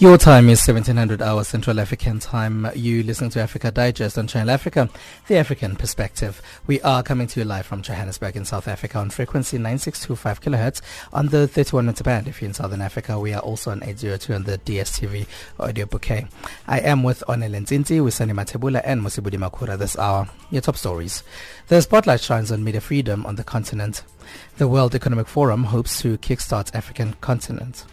Your time is 1700 hours Central African time. You listening to Africa Digest on Channel Africa, the African perspective. We are coming to you live from Johannesburg in South Africa on frequency 9625 kilohertz on the 31 meter band. If you're in Southern Africa, we are also on 802 on the DSTV audio bouquet. I am with Onel Nzinti, with Sani Matebula and Musibudi Makura this hour. Your top stories. The spotlight shines on media freedom on the continent. The World Economic Forum hopes to kickstart African continent.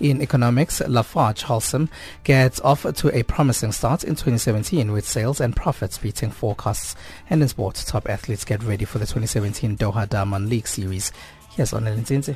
In economics, Lafarge Holcim gets off to a promising start in 2017 with sales and profits beating forecasts. And in sport, top athletes get ready for the 2017 Doha Diamond League Series. Here's Onel.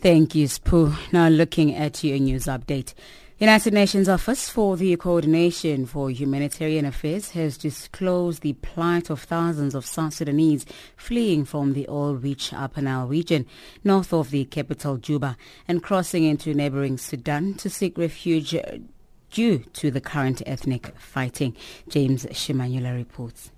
Thank you, Spoo. Now looking at your news update. United Nations Office for the Coordination for Humanitarian Affairs has disclosed the plight of thousands of South Sudanese fleeing from the oil-rich Upper Nile region north of the capital Juba and crossing into neighboring Sudan to seek refuge due to the current ethnic fighting. James Shimanyula reports.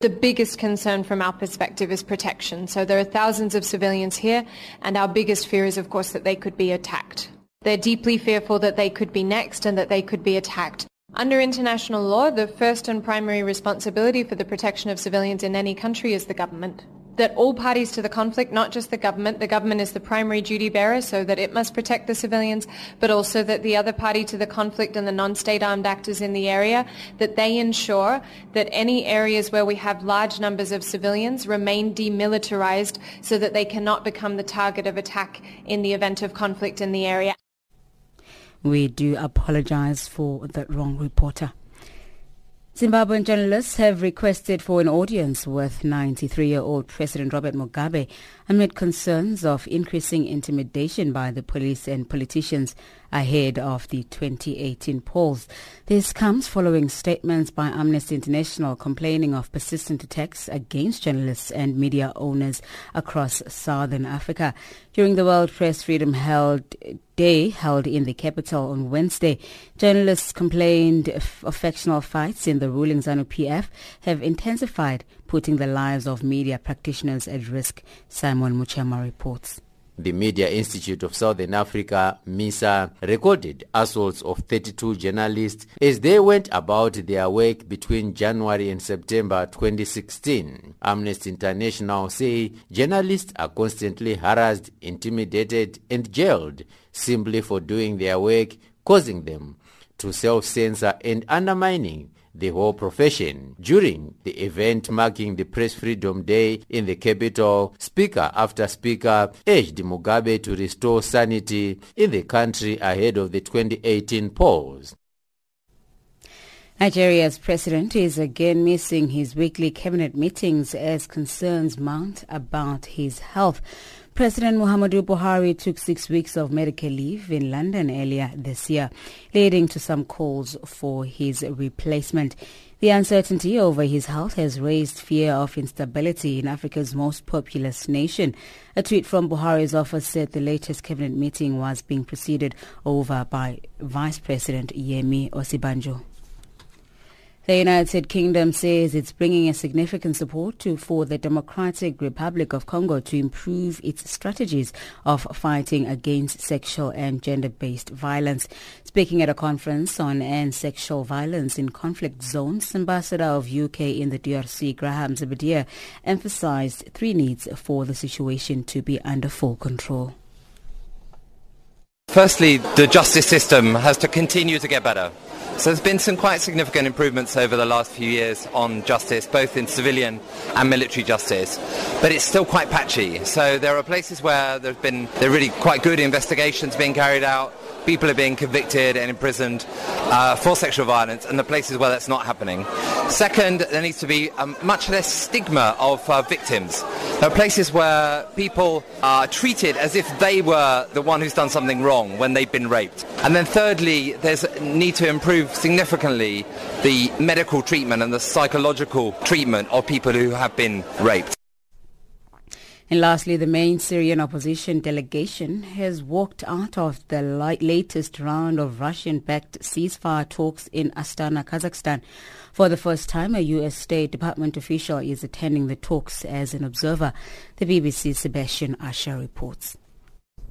The biggest concern from our perspective is protection. So there are thousands of civilians here, and our biggest fear is, of course, that they could be attacked. They're deeply fearful that they could be next and that they could be attacked. Under international law, the first and primary responsibility for the protection of civilians in any country is the government that all parties to the conflict, not just the government, the government is the primary duty bearer so that it must protect the civilians, but also that the other party to the conflict and the non-state armed actors in the area, that they ensure that any areas where we have large numbers of civilians remain demilitarized so that they cannot become the target of attack in the event of conflict in the area. We do apologize for that wrong reporter. Zimbabwean journalists have requested for an audience with 93-year-old President Robert Mugabe amid concerns of increasing intimidation by the police and politicians ahead of the 2018 polls. This comes following statements by Amnesty International complaining of persistent attacks against journalists and media owners across southern Africa. During the World Press Freedom held Day held in the capital on Wednesday, journalists complained of factional fights in the ruling ZANU-PF have intensified, putting the lives of media practitioners at risk. Simon Muchama reports. The Media Institute of Southern Africa, MISA, recorded assaults of 32 journalists as they went about their work between January and September 2016. Amnesty International say journalists are constantly harassed, intimidated and jailed simply for doing their work, causing them to self-censor and undermining the whole profession. During the event marking the Press Freedom Day in the capital, speaker after speaker urged Mugabe to restore sanity in the country ahead of the 2018 polls. Nigeria's president is again missing his weekly cabinet meetings as concerns mount about his health. President Muhammadu Buhari took six weeks of medical leave in London earlier this year, leading to some calls for his replacement. The uncertainty over his health has raised fear of instability in Africa's most populous nation. A tweet from Buhari's office said the latest cabinet meeting was being presided over by Vice President Yemi Osinbajo. The United Kingdom says it's bringing a significant support to, for the Democratic Republic of Congo to improve its strategies of fighting against sexual and gender-based violence. Speaking at a conference on end sexual violence in conflict zones, Ambassador of UK in the DRC, Graham Zebedee, emphasized three needs for the situation to be under full control. Firstly, the justice system has to continue to get better. So there's been some quite significant improvements over the last few years on justice, both in civilian and military justice, but it's still quite patchy. So there are places where there's been there are really quite good investigations being carried out, people are being convicted and imprisoned uh, for sexual violence and the places where that's not happening. Second, there needs to be um, much less stigma of uh, victims. There are places where people are treated as if they were the one who's done something wrong when they've been raped. And then thirdly, there's a need to improve significantly the medical treatment and the psychological treatment of people who have been raped. And lastly, the main Syrian opposition delegation has walked out of the latest round of Russian-backed ceasefire talks in Astana, Kazakhstan. For the first time, a U.S. State Department official is attending the talks as an observer. The BBC's Sebastian Usher reports.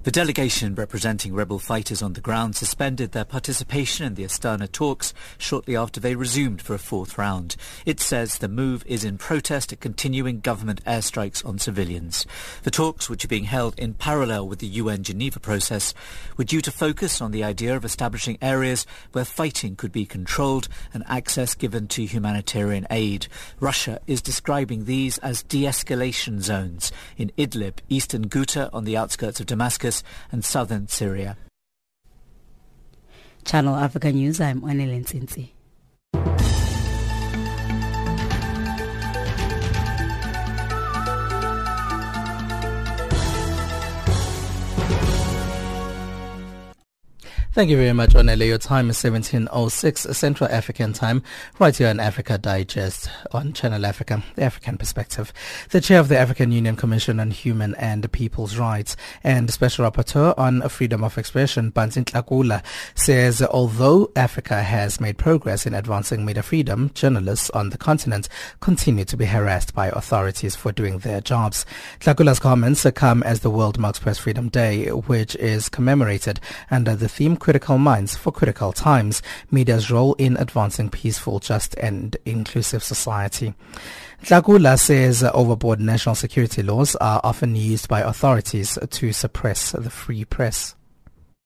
The delegation representing rebel fighters on the ground suspended their participation in the Astana talks shortly after they resumed for a fourth round. It says the move is in protest at continuing government airstrikes on civilians. The talks, which are being held in parallel with the UN Geneva process, were due to focus on the idea of establishing areas where fighting could be controlled and access given to humanitarian aid. Russia is describing these as de-escalation zones in Idlib, eastern Ghouta on the outskirts of Damascus, and southern Syria. Channel Africa News, I'm Anelin Nsinsi. Thank you very much, Onele. Your time is 17.06 Central African time, right here on Africa Digest on Channel Africa, the African perspective. The chair of the African Union Commission on Human and People's Rights and Special Rapporteur on Freedom of Expression, Pansy Tlakula, says although Africa has made progress in advancing media freedom, journalists on the continent continue to be harassed by authorities for doing their jobs. Tlakula's comments come as the world marks Press Freedom Day, which is commemorated under the theme critical minds for critical times, media's role in advancing peaceful, just and inclusive society. Tlakula says overboard national security laws are often used by authorities to suppress the free press.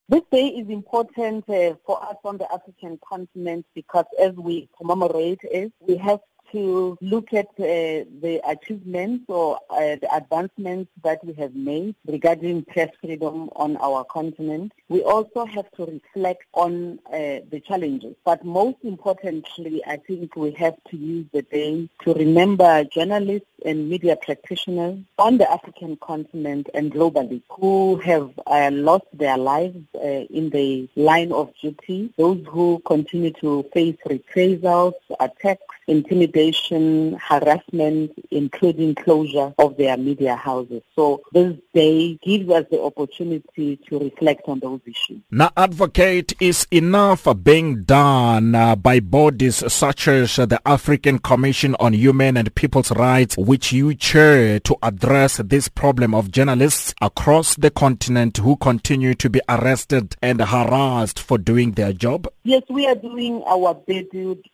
This day is important uh, for us on the African continent because as we commemorate it, we have to look at uh, the achievements or uh, the advancements that we have made regarding press freedom on our continent. We also have to reflect on uh, the challenges. But most importantly, I think we have to use the day to remember journalists and media practitioners on the African continent and globally who have uh, lost their lives uh, in the line of duty, those who continue to face reprisals, attacks, intimidation, harassment, including closure of their media houses. So this day gives us the opportunity to reflect on those issues. Now, advocate, is enough being done uh, by bodies such as uh, the African Commission on Human and People's Rights, which you chair, to address this problem of journalists across the continent who continue to be arrested and harassed for doing their job? Yes, we are doing our bit.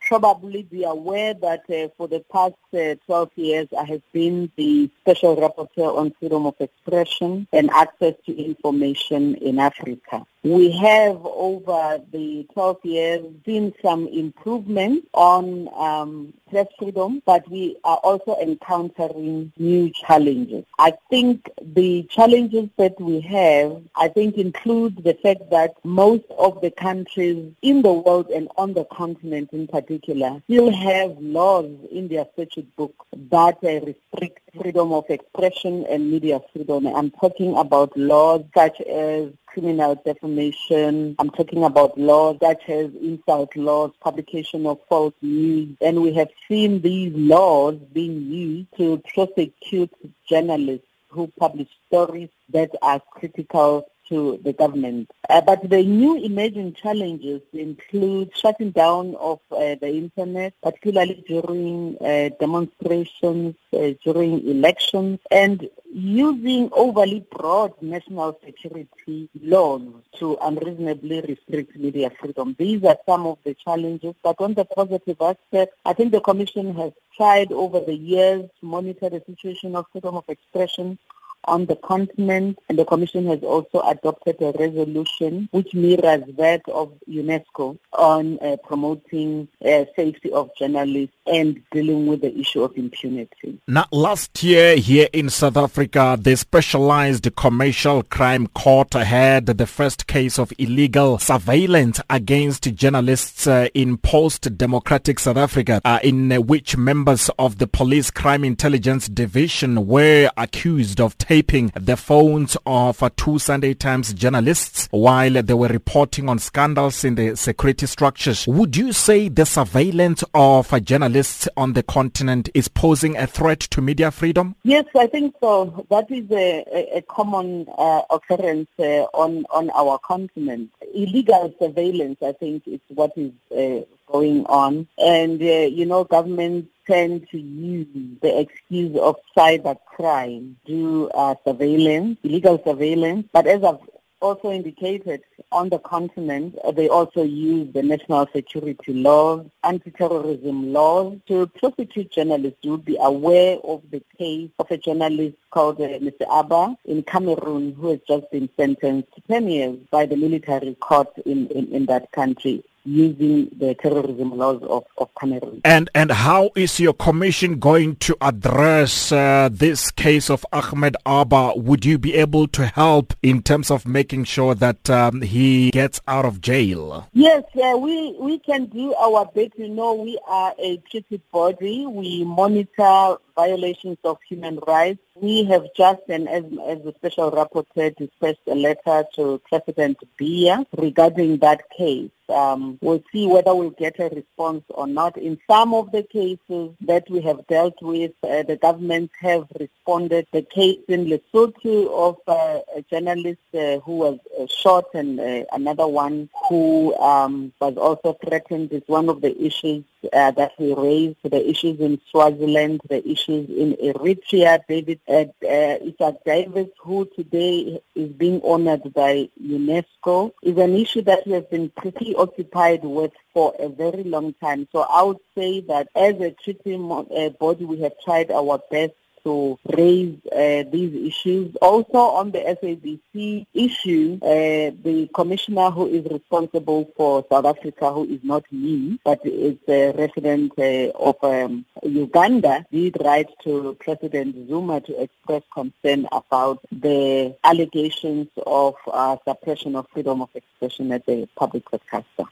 Probably be aware that uh, for the past uh, 12 years I have been the Special Rapporteur on Freedom of Expression and Access to Information in Africa. We have over the 12 years seen some improvement on um, press freedom, but we are also encountering new challenges. I think the challenges that we have, I think include the fact that most of the countries in the world and on the continent in particular still have laws in their statute book that restrict freedom of expression and media freedom. I'm talking about laws such as criminal defamation. I'm talking about laws such as insult laws, publication of false news. And we have seen these laws being used to prosecute journalists who publish stories that are critical to the government. Uh, but the new emerging challenges include shutting down of uh, the internet, particularly during uh, demonstrations, uh, during elections, and using overly broad national security laws to unreasonably restrict media freedom. These are some of the challenges. But on the positive aspect, I think the Commission has tried over the years to monitor the situation of freedom of expression on the continent, and the Commission has also adopted a resolution which mirrors that of UNESCO on uh, promoting uh, safety of journalists and dealing with the issue of impunity. Now, last year here in South Africa, the Specialized Commercial Crime Court had the first case of illegal surveillance against journalists uh, in post-democratic South Africa, uh, in which members of the Police Crime Intelligence Division were accused of taping the phones of uh, two Sunday Times journalists while they were reporting on scandals in the security structures. Would you say the surveillance of journalists journalists on the continent is posing a threat to media freedom? Yes, I think so. That is a, a, a common uh, occurrence uh, on, on our continent. Illegal surveillance, I think, is what is uh, going on. And, uh, you know, governments tend to use the excuse of cyber crime, do uh, surveillance, illegal surveillance. But as I've also indicated on the continent, uh, they also use the national security laws, anti-terrorism laws to prosecute journalists. You would be aware of the case of a journalist called uh, Mr. Abba in Cameroon who has just been sentenced to 10 years by the military court in, in, in that country using the terrorism laws of, of Cameroon. And and how is your commission going to address uh, this case of Ahmed Abba? Would you be able to help in terms of making sure that um, he gets out of jail? Yes, uh, we we can do our bit. You know, we are a treaty body. We monitor violations of human rights. We have just, and as, as the special rapporteur, dispatched a letter to President Biya regarding that case. Um, we'll see whether we'll get a response or not. In some of the cases that we have dealt with, uh, the governments have responded. The case in Lesotho of uh, a journalist uh, who was uh, shot and uh, another one who um, was also threatened is one of the issues uh, that we raised, the issues in Swaziland, the issues in Eritrea. David uh, uh, Davis, who today is being honored by UNESCO, is an issue that we have been pretty occupied with for a very long time. So I would say that as a treaty uh, body, we have tried our best to raise uh, these issues. Also on the SABC issue, uh, the commissioner who is responsible for South Africa, who is not me, but is a resident uh, of um, Uganda, did write to President Zuma to express concern about the allegations of uh, suppression of freedom of expression at the public broadcaster.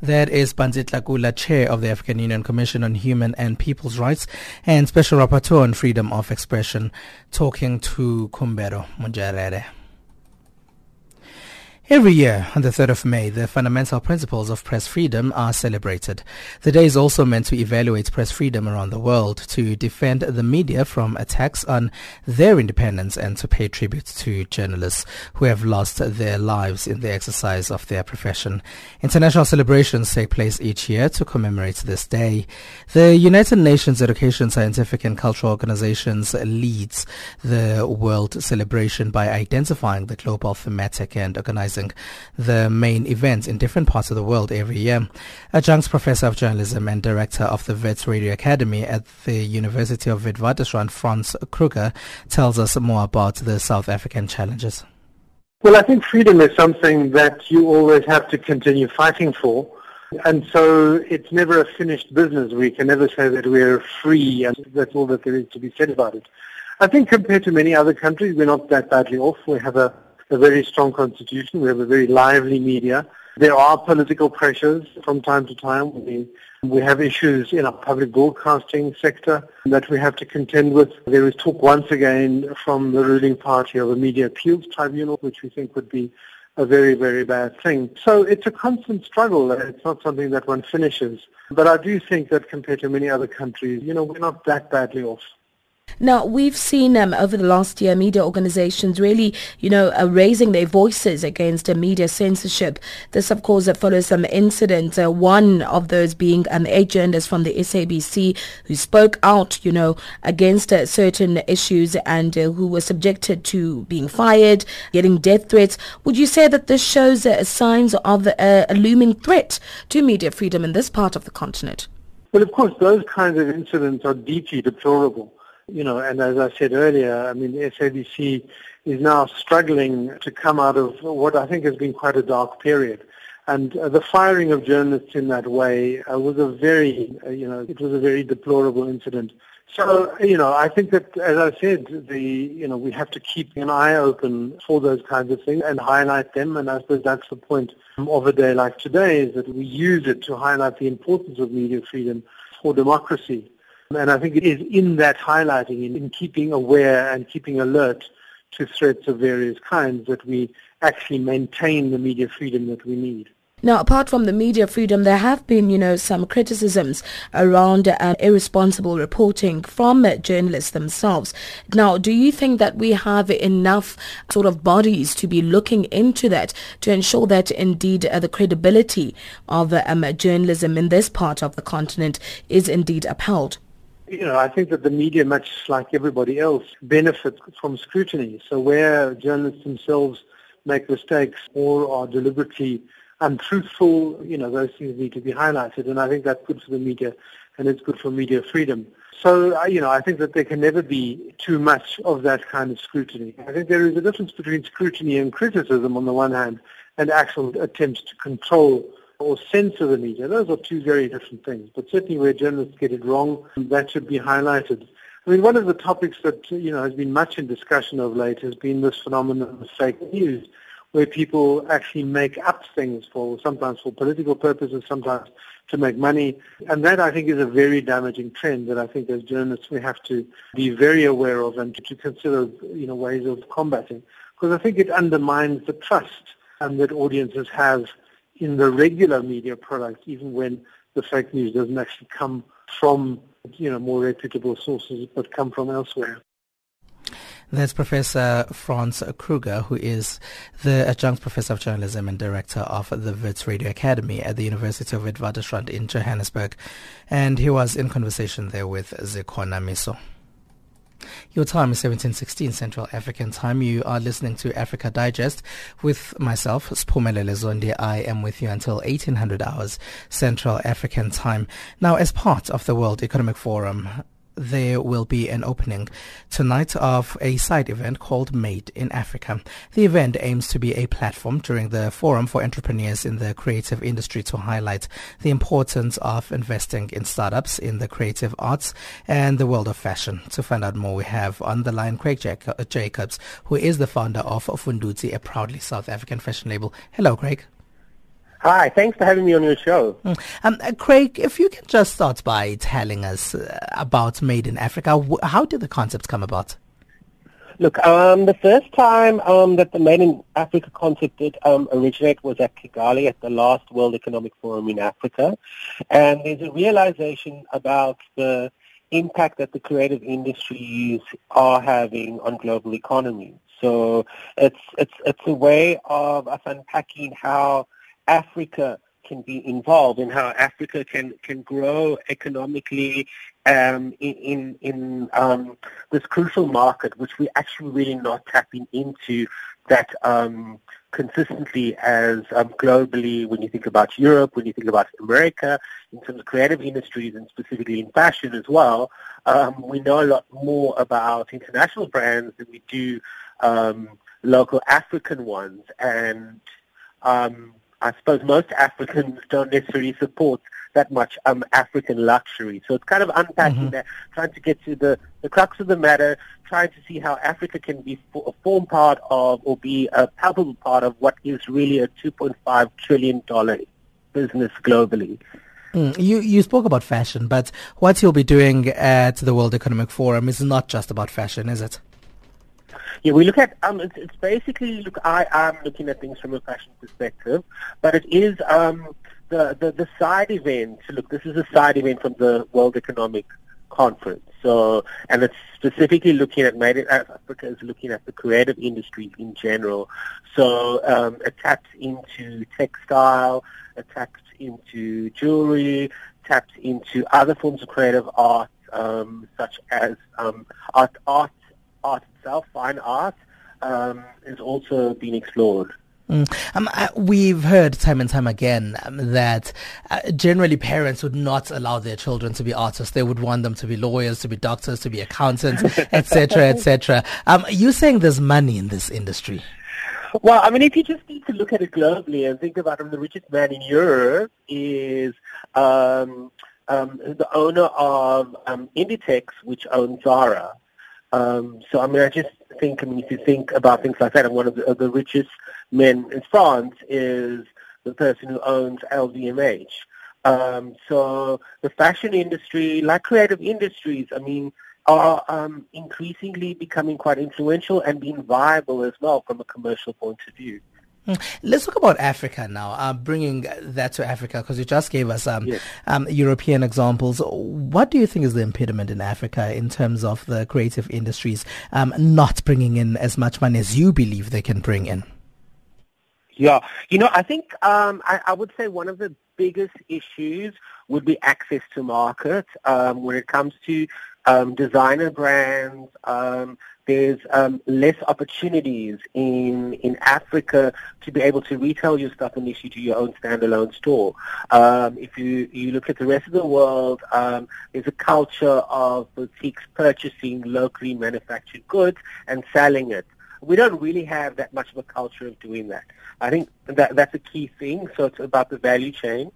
That is Pansy Tlakula, Chair of the African Union Commission on Human and People's Rights and Special Rapporteur on Freedom of Expression, talking to Kumbero Mujarere. Every year, on the 3rd of May, the fundamental principles of press freedom are celebrated. The day is also meant to evaluate press freedom around the world, to defend the media from attacks on their independence, and to pay tribute to journalists who have lost their lives in the exercise of their profession. International celebrations take place each year to commemorate this day. The United Nations Education, Scientific and Cultural Organizations leads the world celebration by identifying the global thematic and the main events in different parts of the world every year. Adjunct Professor of Journalism and Director of the Wits Radio Academy at the University of Witwatersrand, Franz Kruger, tells us more about the South African challenges. Well, I think freedom is something that you always have to continue fighting for. And so it's never a finished business. We can never say that we're free and that's all that there is to be said about it. I think compared to many other countries, we're not that badly off. We have a a very strong constitution. We have a very lively media. There are political pressures from time to time. We, we have issues in our public broadcasting sector that we have to contend with. There is talk once again from the ruling party of a media appeals tribunal, which we think would be a very, very bad thing. So it's a constant struggle. It's not something that one finishes. But I do think that compared to many other countries, you know, we're not that badly off. Now, we've seen um, over the last year media organizations really, you know, uh, raising their voices against uh, media censorship. This, of course, uh, follows some incidents, uh, one of those being um, a journalist from the SABC who spoke out, you know, against uh, certain issues and uh, who was subjected to being fired, getting death threats. Would you say that this shows signs of a looming threat to media freedom in this part of the continent? Well, of course, those kinds of incidents are deeply deplorable. You know, and as I said earlier, I mean, the SABC is now struggling to come out of what I think has been quite a dark period. And uh, the firing of journalists in that way uh, was a very, uh, you know, it was a very deplorable incident. So, you know, I think that, as I said, the, you know, we have to keep an eye open for those kinds of things and highlight them. And I suppose that's the point of a day like today is that we use it to highlight the importance of media freedom for democracy. And I think it is in that highlighting, in, in keeping aware and keeping alert to threats of various kinds that we actually maintain the media freedom that we need. Now, apart from the media freedom, there have been, you know, some criticisms around uh, irresponsible reporting from uh, journalists themselves. Now, do you think that we have enough sort of bodies to be looking into that to ensure that indeed uh, the credibility of um, journalism in this part of the continent is indeed upheld? You know, I think that the media, much like everybody else, benefits from scrutiny. So where journalists themselves make mistakes or are deliberately untruthful, you know, those things need to be highlighted. And I think that's good for the media and it's good for media freedom. So, uh, you know, I think that there can never be too much of that kind of scrutiny. I think there is a difference between scrutiny and criticism on the one hand and actual attempts to control or censor the media. Those are two very different things. But certainly where journalists get it wrong, that should be highlighted. I mean, one of the topics that, you know, has been much in discussion of late has been this phenomenon of fake news where people actually make up things for sometimes for political purposes, sometimes to make money. And that I think is a very damaging trend that I think as journalists we have to be very aware of and to consider, you know, ways of combating. Because I think it undermines the trust um, that audiences have in the regular media product, even when the fake news doesn't actually come from, you know, more reputable sources, but come from elsewhere. That's Professor Franz Kruger, who is the adjunct professor of journalism and director of the Wits Radio Academy at the University of Witwatersrand in Johannesburg. And he was in conversation there with Zikhona Miso. Your time is 1716 Central African Time. You are listening to Africa Digest with myself, Spumelele Zondi. I am with you until 1800 hours Central African Time. Now, as part of the World Economic Forum, there will be an opening tonight of a side event called Made in Africa. The event aims to be a platform during the forum for entrepreneurs in the creative industry to highlight the importance of investing in startups in the creative arts and the world of fashion. To find out more, we have on the line Craig uh, Jacobs, who is the founder of Fundudzi, a proudly South African fashion label. Hello, Craig. Hi, thanks for having me on your show. Hmm. Um, uh, Craig, if you can just start by telling us uh, about Made in Africa, how did the concept come about? Look, um, the first time um, that the Made in Africa concept did um, originate was at Kigali at the last World Economic Forum in Africa. And there's a realization about the impact that the creative industries are having on global economies. So it's, it's, it's a way of us unpacking how Africa can be involved and how Africa can, can grow economically um, in, in, in um, this crucial market, which we're actually really not tapping into that um, consistently as um, globally when you think about Europe, when you think about America, in terms of creative industries and specifically in fashion as well, um, we know a lot more about international brands than we do um, local African ones. And um, I suppose most Africans don't necessarily support that much um, African luxury. So it's kind of unpacking mm-hmm. that, trying to get to the, the crux of the matter, trying to see how Africa can be a form part of or be a palpable part of what is really a $2.5 trillion business globally. Mm, you you spoke about fashion, but what you'll be doing at the World Economic Forum is not just about fashion, is it? Yeah, we look at um, it's, it's basically look. I am looking at things from a fashion perspective, but it is um, the, the the side event. Look, this is a side event from the World Economic Conference. So, and it's specifically looking at Made in Africa is looking at the creative industry in general. So, um, it taps into textile, it taps into jewelry, taps into other forms of creative art, um, such as um, art, art art itself, fine art, um, is also being explored. Mm. Um, uh, we've heard time and time again um, that uh, generally parents would not allow their children to be artists. They would want them to be lawyers, to be doctors, to be accountants, etc., etc. Um, you saying there's money in this industry? Well, I mean, if you just need to look at it globally and think about it, the richest man in Europe is um, um, the owner of um, Inditex, which owns Zara. Um, so, I mean, I just think, I mean, if you think about things like that, and one of the, of the richest men in France is the person who owns LVMH. Um, so the fashion industry, like creative industries, I mean, are um, increasingly becoming quite influential and being viable as well from a commercial point of view. Hmm. Let's talk about Africa now, uh, bringing that to Africa because you just gave us um, yes. um, European examples. What do you think is the impediment in Africa in terms of the creative industries um, not bringing in as much money as you believe they can bring in? Yeah, you know, I think um, I, I, would say one of the biggest issues would be access to market um, when it comes to um, designer brands. Um, there's um, less opportunities in in Africa to be able to retail your stuff unless you do your own standalone store. Um, if you you look at the rest of the world, there's a culture of boutiques purchasing locally manufactured goods and selling it we don't really have that much of a culture of doing that. I think that that's a key thing. So it's about the value chain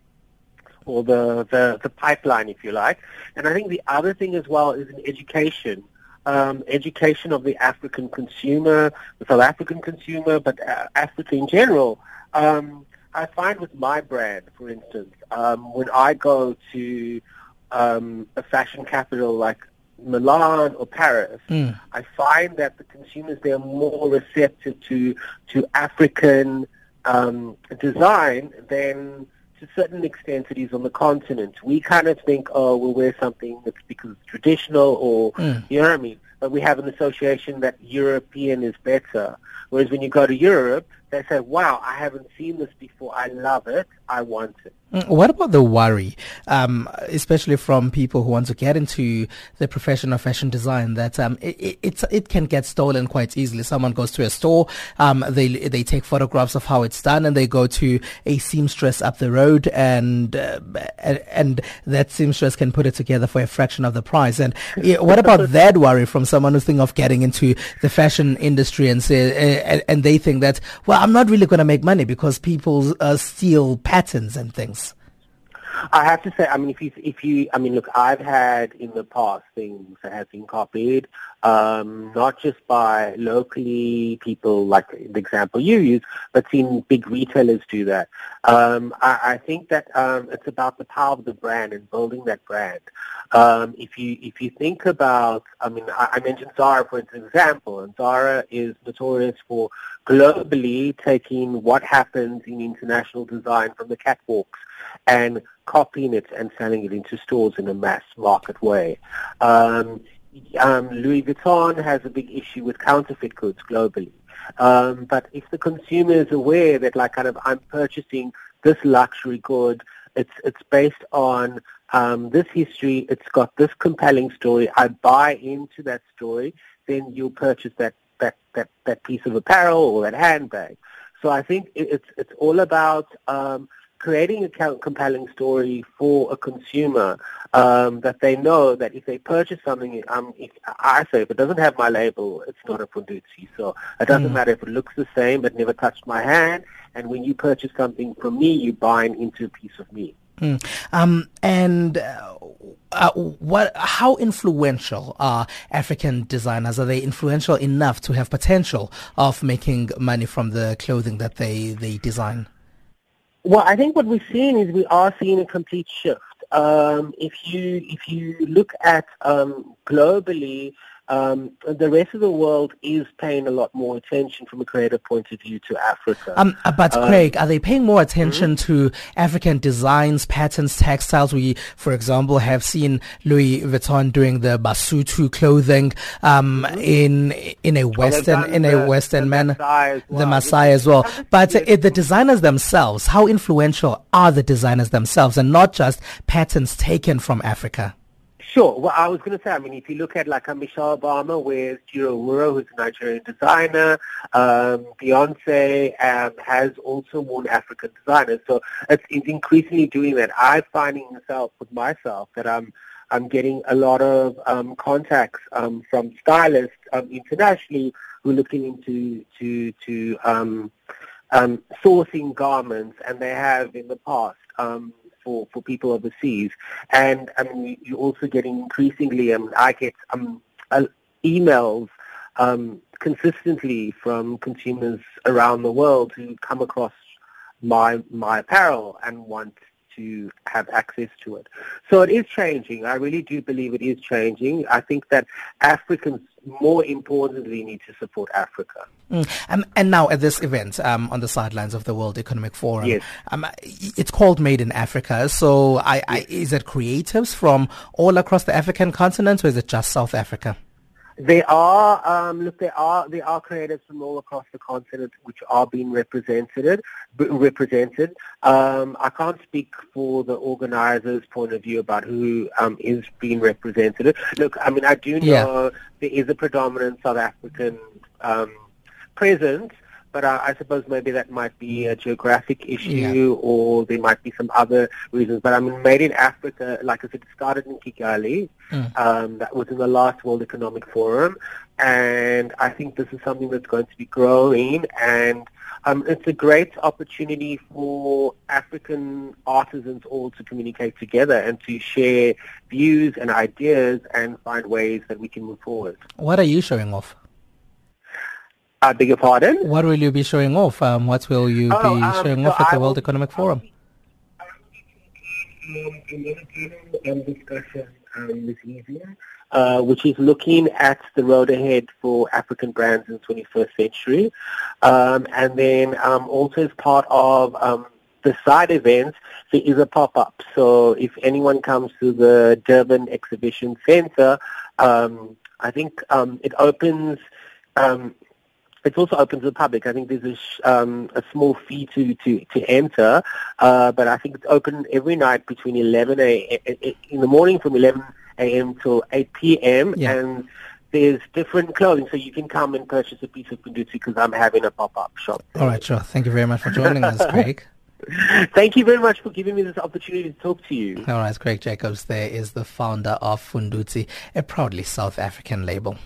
or the, the, the pipeline, if you like. And I think the other thing as well is in education. Um, education of the African consumer, the South African consumer, but uh, Africa in general. Um, I find with my brand, for instance, um, when I go to um, a fashion capital like Milan or Paris, mm. I find that the consumers there are more receptive to to African um, design than to a certain extent it is on the continent. We kind of think, oh, we'll wear something that's because it's traditional or, mm. you know what I mean? But we have an association that European is better. Whereas when you go to Europe, they say, wow, I haven't seen this before. I love it. I want it. Mm, what about the worry, um, especially from people who want to get into the profession of fashion design, that um, it, it, it can get stolen quite easily. Someone goes to a store, um, they they take photographs of how it's done, and they go to a seamstress up the road, and uh, and that seamstress can put it together for a fraction of the price. And what about that worry from someone who's thinking of getting into the fashion industry and say, uh, and they think that, well, I'm not really going to make money because people uh, steal patterns and things. I have to say, I mean, if you, if you, I mean, look, I've had in the past things that have been copied, um, not just by locally people like the example you use, but seen big retailers do that. Um, I, I, think that um, it's about the power of the brand and building that brand. Um, if you if you think about, I mean, I, I mentioned Zara for example, and Zara is notorious for globally taking what happens in international design from the catwalks and copying it and selling it into stores in a mass market way. Um, um, Louis Vuitton has a big issue with counterfeit goods globally. Um, but if the consumer is aware that, like, kind of, I'm purchasing this luxury good, it's it's based on um, this history. It's got this compelling story. I buy into that story. Then you'll purchase that that that that piece of apparel or that handbag. So I think it's it's all about um, creating a compelling story for a consumer um, that they know that if they purchase something, um, if, I say if it doesn't have my label, it's not a Fundudzi. So it doesn't mm. matter if it looks the same, it never touched my hand. And when you purchase something from me, you're buying into a piece of me. Mm. Um, and uh, uh, what? How influential are African designers? Are they influential enough to have potential of making money from the clothing that they, they design? Well, I think what we're seeing is we are seeing a complete shift. Um, if you if you look at um, globally, um, the rest of the world is paying a lot more attention from a creative point of view to Africa. Um, uh, but um, Craig, are they paying more attention mm-hmm. to African designs, patterns, textiles? We, for example, have seen Louis Vuitton doing the Basotho clothing um, mm-hmm. in in a Western in a Western manner, well. the Maasai as well. But uh, the designers themselves, how influential are the designers themselves, and not just patterns taken from Africa? Sure. Well, I was going to say, I mean, if you look at like a Michelle Obama with Duro Olowu, who's a Nigerian designer, um, Beyonce um, has also worn African designers. So it's, it's increasingly doing that. I'm finding myself with myself that I'm I'm getting a lot of um, contacts um, from stylists um, internationally who are looking into to to um, um, sourcing garments, and they have in the past. Um, for, for people overseas. And I mean, you're also getting increasingly, um, I get um, uh, emails um, consistently from consumers around the world who come across my my apparel and want to have access to it. So it is changing. I really do believe it is changing. I think that Africans more importantly we need to support Africa. Mm. Um, and now at this event um, on the sidelines of the World Economic Forum, yes. um, it's called Made in Africa. So I, yes. I, is it creatives from all across the African continent or is it just South Africa? There are, um, look, there are there are creators from all across the continent which are being represented. Represented. Um, I can't speak for the organisers' point of view about who um, is being represented. Look, I mean, I do know yeah. there is a predominant South African um, presence, but uh, I suppose maybe that might be a geographic issue yeah. or there might be some other reasons. But I mean, Made in Africa, like I said, it started in Kigali. Mm. Um, that was in the last World Economic Forum. And I think this is something that's going to be growing. And um, it's a great opportunity for African artisans all to communicate together and to share views and ideas and find ways that we can move forward. What are you showing off? I beg your pardon? What will you be showing off? Um, what will you oh, be um, showing so off at the World Economic Forum? Um, discussion um, this evening, uh, which is looking at the road ahead for African brands in the 21st century. Um, and then um, also as part of um, the side events, there is a pop-up. So if anyone comes to the Durban Exhibition Center, um, I think um, it opens um, it's also open to the public. I think there's a, sh- um, a small fee to, to, to enter, uh, but I think it's open every night between 11 a, in the morning from 11 a.m. till 8 p.m. Yeah. and there's different clothing, so you can come and purchase a piece of Fundudzi because I'm having a pop-up shop. All right, sure. Thank you very much for joining us, Craig. Thank you very much for giving me this opportunity to talk to you. All right, Craig Jacobs there is the founder of Fundudzi, a proudly South African label.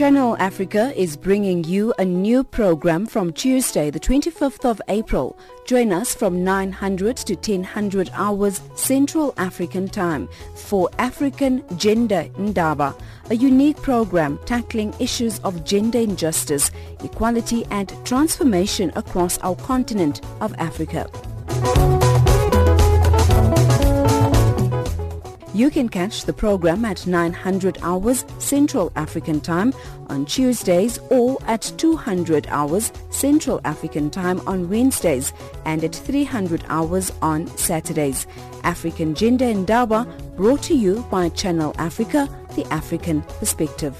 Channel Africa is bringing you a new program from Tuesday, the 25th of April. Join us from 900 to 1000 hours Central African Time for African Gender Ndaba, a unique program tackling issues of gender injustice, equality and transformation across our continent of Africa. You can catch the program at 900 hours Central African Time on Tuesdays or at 200 hours Central African Time on Wednesdays and at 300 hours on Saturdays. African Gender Ndaba brought to you by Channel Africa, the African Perspective.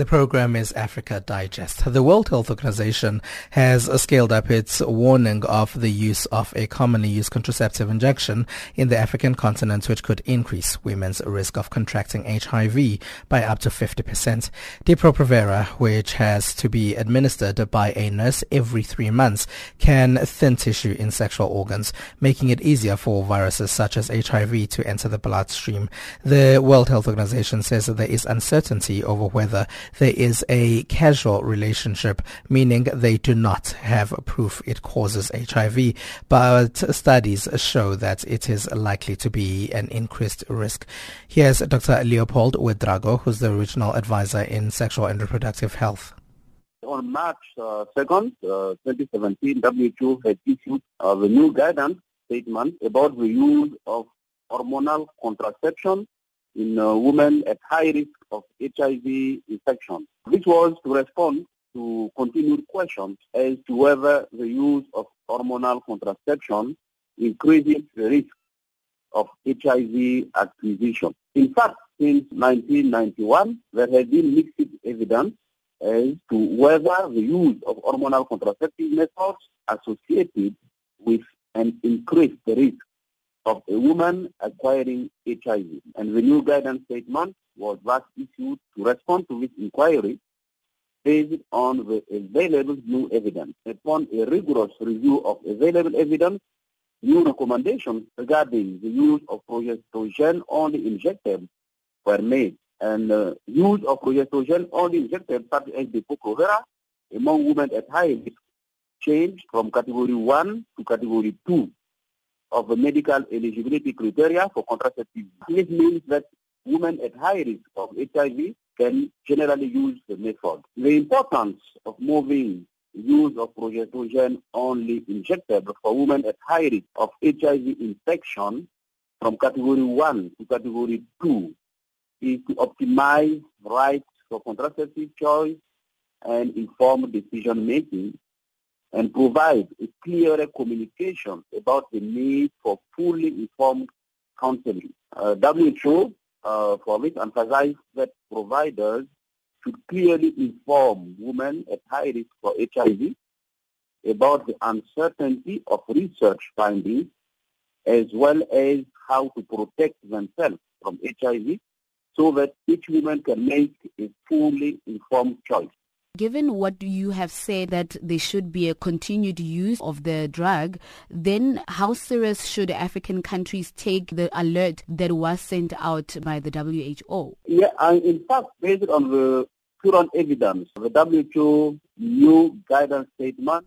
The program is Africa Digest. The World Health Organization has scaled up its warning of the use of a commonly used contraceptive injection in the African continent, which could increase women's risk of contracting HIV by up to 50%. Depo-Provera, which has to be administered by a nurse every three months, can thin tissue in sexual organs, making it easier for viruses such as HIV to enter the bloodstream. The World Health Organization says that there is uncertainty over whether there is a causal relationship, meaning they do not have proof it causes HIV, but studies show that it is likely to be an increased risk. Here's Dr. Leopold Ouedraogo, who's the regional advisor in sexual and reproductive health. On March uh, 2nd, uh, 2017, WHO had issued uh, the new guidance statement about the use of hormonal contraception in uh, women at high risk of HIV infection. This was to respond to continued questions as to whether the use of hormonal contraception increases the risk of HIV acquisition. In fact, since 1991, there has been mixed evidence as to whether the use of hormonal contraceptive methods associated with an increased risk of a woman acquiring HIV. And the new guidance statement was thus issued to respond to this inquiry based on the available new evidence. Upon a rigorous review of available evidence, new recommendations regarding the use of progestogen only injected were made. And uh, use of progestogen only injected, such as the Provera, among women at high risk changed from category 1 to category 2 of the medical eligibility criteria for contraceptive. This means that women at high risk of HIV can generally use the method. The importance of moving use of progestogen only injectable for women at high risk of HIV infection from category 1 to category 2 is to optimize rights for contraceptive choice and informed decision making and provide a clearer communication about the need for fully informed counseling. Uh, WHO, uh, for this, emphasized that providers should clearly inform women at high risk for HIV about the uncertainty of research findings as well as how to protect themselves from HIV so that each woman can make a fully informed choice. Given what you have said that there should be a continued use of the drug, then how serious should African countries take the alert that was sent out by the WHO? Yeah, and in fact, based on the current evidence, the WHO new guidance statement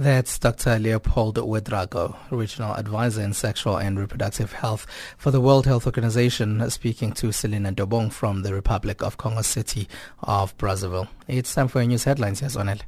that's Dr. Leopold Ouedraogo, Regional Advisor in Sexual and Reproductive Health for the World Health Organization, speaking to Selina Dobong from the Republic of Congo City of Brazzaville. It's time for your news headlines. Yes, Onel.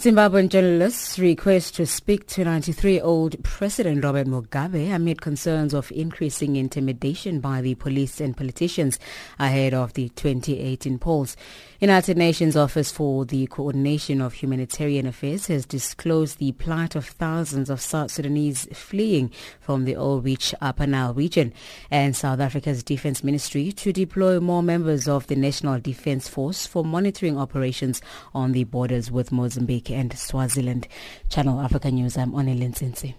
'Zimbabwean journalists request to speak to 93-year-old President Robert Mugabe amid concerns of increasing intimidation by the police and politicians ahead of the 2018 polls. United Nations Office for the Coordination of Humanitarian Affairs has disclosed the plight of thousands of South Sudanese fleeing from the oil-rich Upper Nile region and South Africa's Defense Ministry to deploy more members of the National Defense Force for monitoring operations on the borders with Mozambique and Swaziland. Channel Africa News, I'm Onelin Sinsi.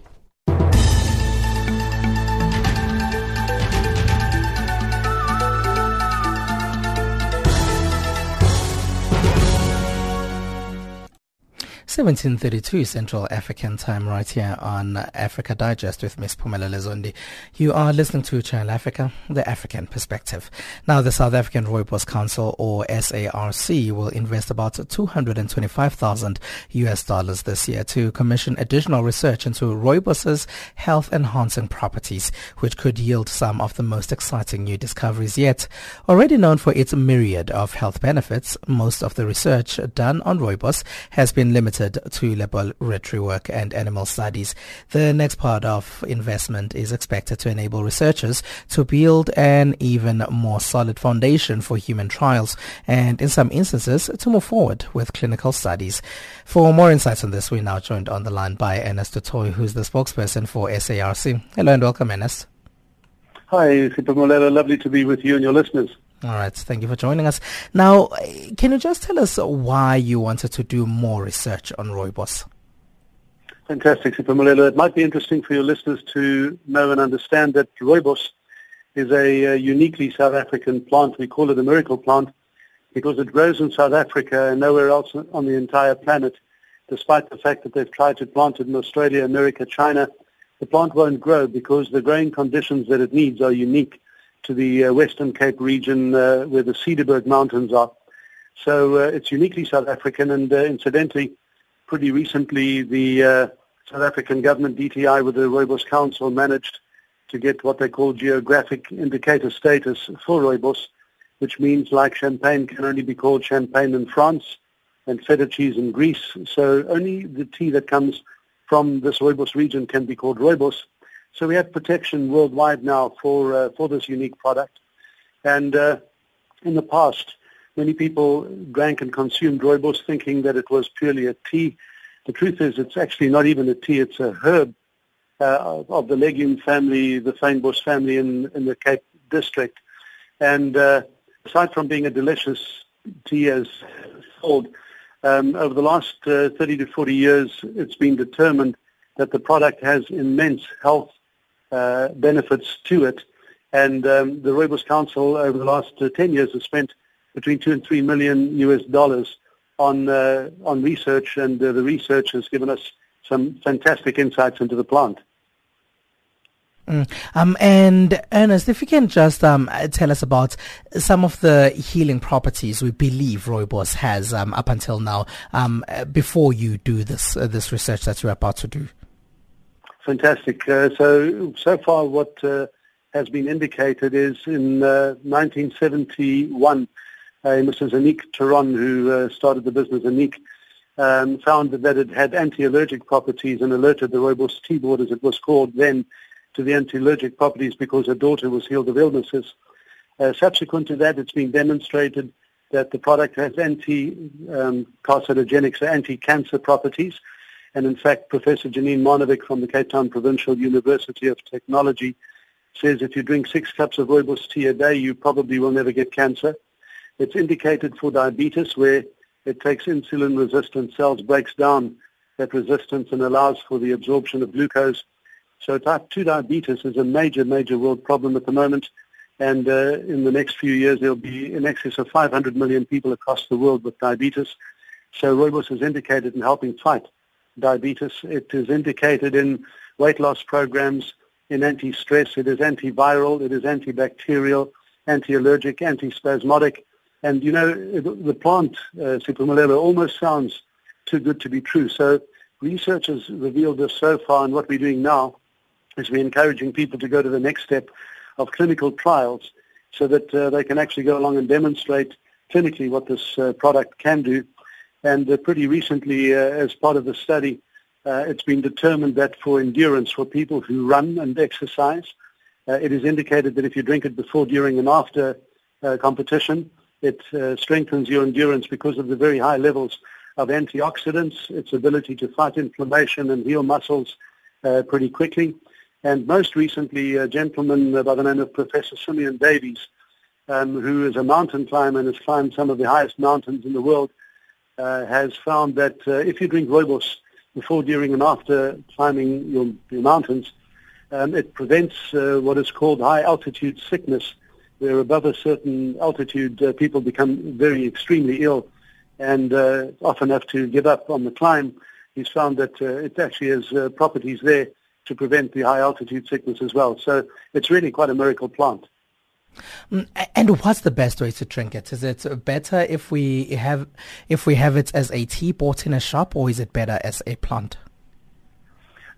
1732 Central African Time right here on Africa Digest with Miss Pumela Lezondi. You are listening to Channel Africa, the African perspective. Now the South African Rooibos Council or SARC will invest about 225,000 US dollars this year to commission additional research into rooibos's health enhancing properties, which could yield some of the most exciting new discoveries yet. Already known for its myriad of health benefits, most of the research done on rooibos has been limited to laboratory work and animal studies. The next part of investment is expected to enable researchers to build an even more solid foundation for human trials and in some instances to move forward with clinical studies. For more insights on this, we're now joined on the line by Ernest Toy, who's the spokesperson for SARC. Hello and welcome, Ernest. Hi, Sipamolera. Lovely to be with you and your listeners. All right, thank you for joining us. Now, can you just tell us why you wanted to do more research on rooibos? Fantastic, Sipamolelo. It might be interesting for your listeners to know and understand that rooibos is a, a uniquely South African plant. We call it a miracle plant because it grows in South Africa and nowhere else on the entire planet, despite the fact that they've tried to plant it in Australia, America, China. The plant won't grow because the growing conditions that it needs are unique to the uh, Western Cape region uh, where the Cederberg Mountains are. So uh, it's uniquely South African and incidentally, pretty recently the South African government, DTI, with the Rooibos Council, managed to get what they call geographic indicator status for Rooibos, which means like champagne can only be called champagne in France and feta cheese in Greece. So only the tea that comes from this Rooibos region can be called Rooibos. So we have protection worldwide now for uh, for this unique product. And uh, in the past, Many people drank and consumed rooibos thinking that it was purely a tea. The truth is it's actually not even a tea, it's a herb uh, of the legume family, the fynbos family in, in the Cape District. And uh, aside from being a delicious tea as sold, um, over the last uh, 30 to 40 years, it's been determined that the product has immense health benefits to it. And um, the Rooibos Council over the last uh, 10 years has spent between 2 and 3 million US dollars on, uh, on research, and uh, the research has given us some fantastic insights into the plant. Mm. Um, and Ernest, if you can just um, tell us about some of the healing properties we believe rooibos has um, up until now, um, before you do this uh, this research that you're about to do. Fantastic. Uh, so so far, what uh, has been indicated is in 1971, uh, Mr. Zanik Theron, who uh, started the business Zanik, um, found that it had anti-allergic properties and alerted the rooibos tea board, as it was called then, to the anti-allergic properties because her daughter was healed of illnesses. Uh, subsequent to that, it's been demonstrated that the product has anti-carcinogenic, um, so anti-cancer properties. And in fact, Professor Janine Marnewick from the Cape Town Provincial University of Technology says if you drink six cups of rooibos tea a day, you probably will never get cancer. It's indicated for diabetes where it takes insulin-resistant cells, breaks down that resistance and allows for the absorption of glucose so type 2 diabetes is a major, major world problem at the moment. And uh, in the next few years, there will be in excess of 500 million people across the world with diabetes. So rooibos is indicated in helping fight diabetes. It is indicated in weight loss programs, in anti-stress. It is antiviral. It is antibacterial, anti-allergic, antispasmodic. And, you know, the plant, uh, almost sounds too good to be true. So research has revealed this so far, and what we're doing now is we're encouraging people to go to the next step of clinical trials so that uh, they can actually go along and demonstrate clinically what this uh, product can do. And uh, pretty recently, uh, as part of the study, uh, it's been determined that for endurance, for people who run and exercise, uh, it is indicated that if you drink it before, during, and after competition, it strengthens your endurance because of the very high levels of antioxidants, its ability to fight inflammation and heal muscles pretty quickly. And most recently, a gentleman by the name of Professor Simeon Davies, um, who is a mountain climber and has climbed some of the highest mountains in the world, uh, has found that uh, if you drink rooibos before, during, and after climbing your, your mountains, um, it prevents uh, what is called high altitude sickness, where above a certain altitude uh, people become very extremely ill and uh, often have to give up on the climb. He's found that it actually has properties there to prevent the high altitude sickness as well. So it's really quite a miracle plant. Mm, and what's the best way to drink it? Is it better if we have if we have it as a tea bought in a shop, or is it better as a plant?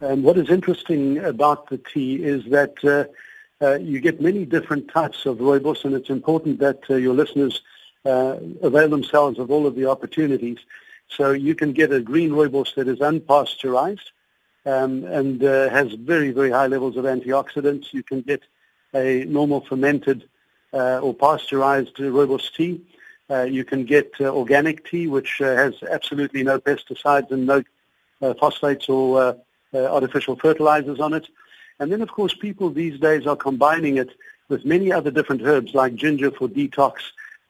And what is interesting about the tea is that uh, uh, you get many different types of rooibos, and it's important that uh, your listeners uh, avail themselves of all of the opportunities. So you can get a green rooibos that is unpasteurized, um, and uh, has very, very high levels of antioxidants. You can get a normal fermented uh, or pasteurized rooibos tea. Uh, you can get uh, organic tea, which uh, has absolutely no pesticides and no uh, phosphates or artificial fertilizers on it. And then, of course, people these days are combining it with many other different herbs, like ginger for detox,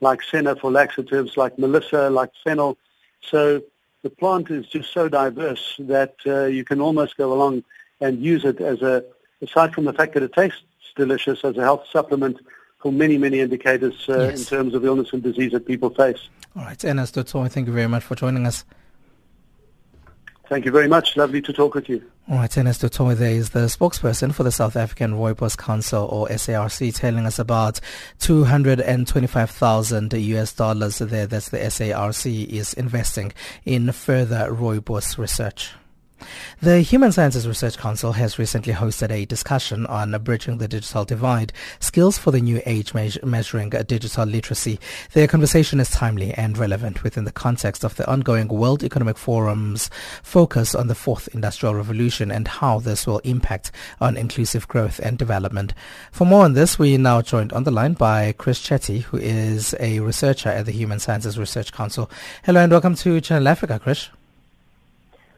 like senna for laxatives, like melissa, like fennel. So the plant is just so diverse that uh, you can almost go along and use it as a, aside from the fact that it tastes delicious, as a health supplement for many, many indicators uh, yes. in terms of illness and disease that people face. All right, Ernest du Toit, thank you very much for joining us. Thank you very much. Lovely to talk with you. All right, Ernest du Toit there is the spokesperson for the South African Rooibos Council or SARC telling us about 225,000 US dollars there that the SARC is investing in further rooibos research. The Human Sciences Research Council has recently hosted a discussion on bridging the digital divide, skills for the new age measuring digital literacy. The conversation is timely and relevant within the context of the ongoing World Economic Forum's focus on the fourth industrial revolution and how this will impact on inclusive growth and development. For more on this, we are now joined on the line by Krish Chetty, who is a researcher at the Human Sciences Research Council. Hello and welcome to Channel Africa, Krish.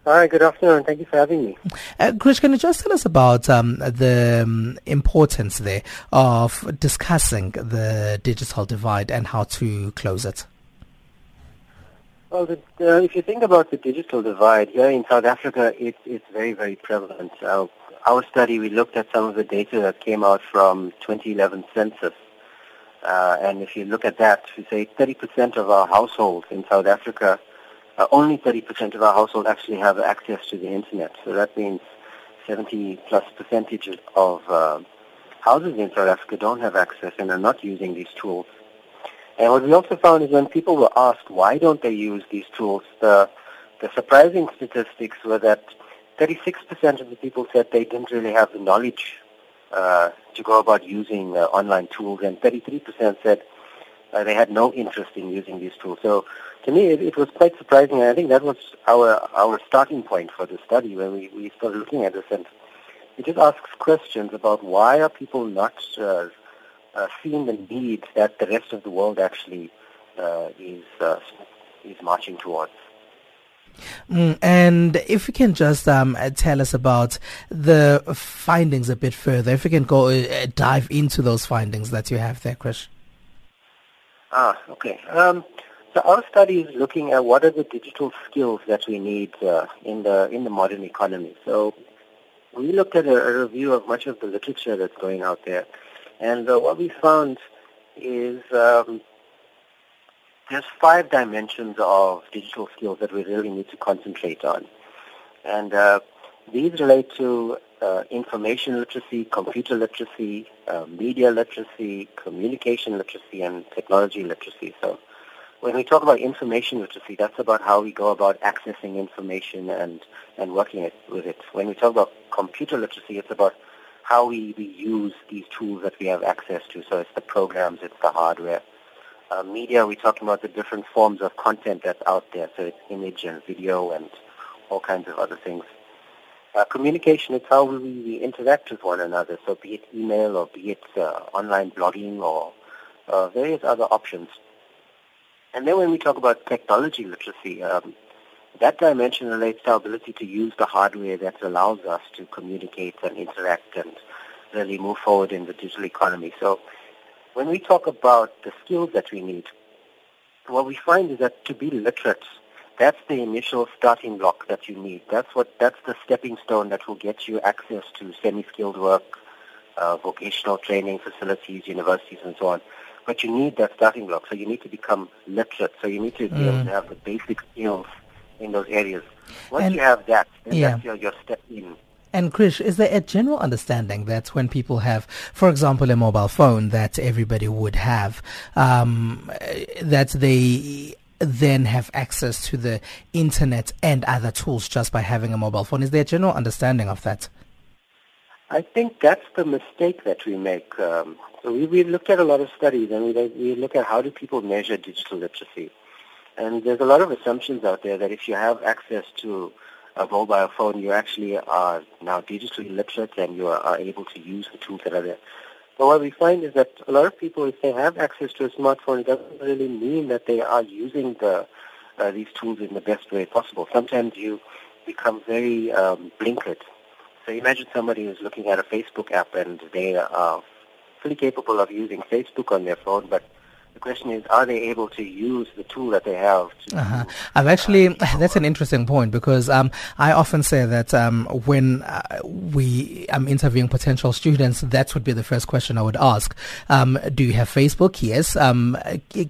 Hi, good afternoon. Thank you for having me. Uh, Krish, can you just tell us about um, the um, importance there of discussing the digital divide and how to close it? Well, the, uh, if you think about the digital divide here in South Africa, it, it's very, very prevalent. Uh, our study, we looked at some of the data that came out from 2011 census. Uh, and if you look at that, we say 30% of our households in South Africa uh, only 30% of our households actually have access to the internet. So that means 70 plus percentage of uh, houses in South Africa don't have access and are not using these tools. And what we also found is when people were asked why don't they use these tools, the, the surprising statistics were that 36% of the people said they didn't really have the knowledge uh, to go about using uh, online tools, and 33% said uh, they had no interest in using these tools. So to me, it, it was quite surprising. And I think that was our our starting point for the study when we, we started looking at this. And it just asks questions about why are people not uh, uh, seeing the need that the rest of the world actually uh, is uh, is marching towards. Mm, and if you can just um, tell us about the findings a bit further, if you can go uh, dive into those findings that you have there, Krish. Ah, okay. Um, so our study is looking at what are the digital skills that we need uh, in the in the modern economy. So we looked at a, a, review of much of the literature that's going out there, and uh, what we found is um, there's five dimensions of digital skills that we really need to concentrate on, and uh, these relate to uh, information literacy, computer literacy, uh, media literacy, communication literacy, and technology literacy. So when we talk about information literacy, that's about how we go about accessing information and, and working it, with it. When we talk about computer literacy, it's about how we, we use these tools that we have access to. So it's the programs, it's the hardware. Uh, media, we're talking about the different forms of content that's out there. So it's image and video and all kinds of other things. Uh, communication, it's how we, we interact with one another. So be it email or be it uh, online blogging or uh, various other options. And then when we talk about technology literacy, um, that dimension relates to our ability to use the hardware that allows us to communicate and interact and really move forward in the digital economy. So when we talk about the skills that we need, what we find is that to be literate, that's the initial starting block that you need. That's what that's the stepping stone that will get you access to semi-skilled work, uh, vocational training facilities, universities, and so on. But you need that starting block. So you need to become literate. So you need to be mm. able to have the basic skills in those areas. Once and you have that, then yeah. that's your, your step in. And Krish, is there a general understanding that when people have, for example, a mobile phone that everybody would have, um, that they then have access to the internet and other tools just by having a mobile phone? Is there a general understanding of that? I think that's the mistake that we make. Um, we, we looked at a lot of studies and we, we look at how do people measure digital literacy. And there's a lot of assumptions out there that if you have access to a mobile phone, you actually are now digitally literate and you are able to use the tools that are there. But what we find is that a lot of people, if they have access to a smartphone, it doesn't really mean that they are using the, uh, these tools in the best way possible. Sometimes you become very um, blinkered. So imagine somebody who's looking at a Facebook app and they are fully capable of using Facebook on their phone, but the question is, are they able to use the tool that they have? uh-huh. I've actually, that's an interesting point because um, I often say that um, when uh, we am interviewing potential students, that would be the first question I would ask. Um, do you have Facebook? Yes. Um,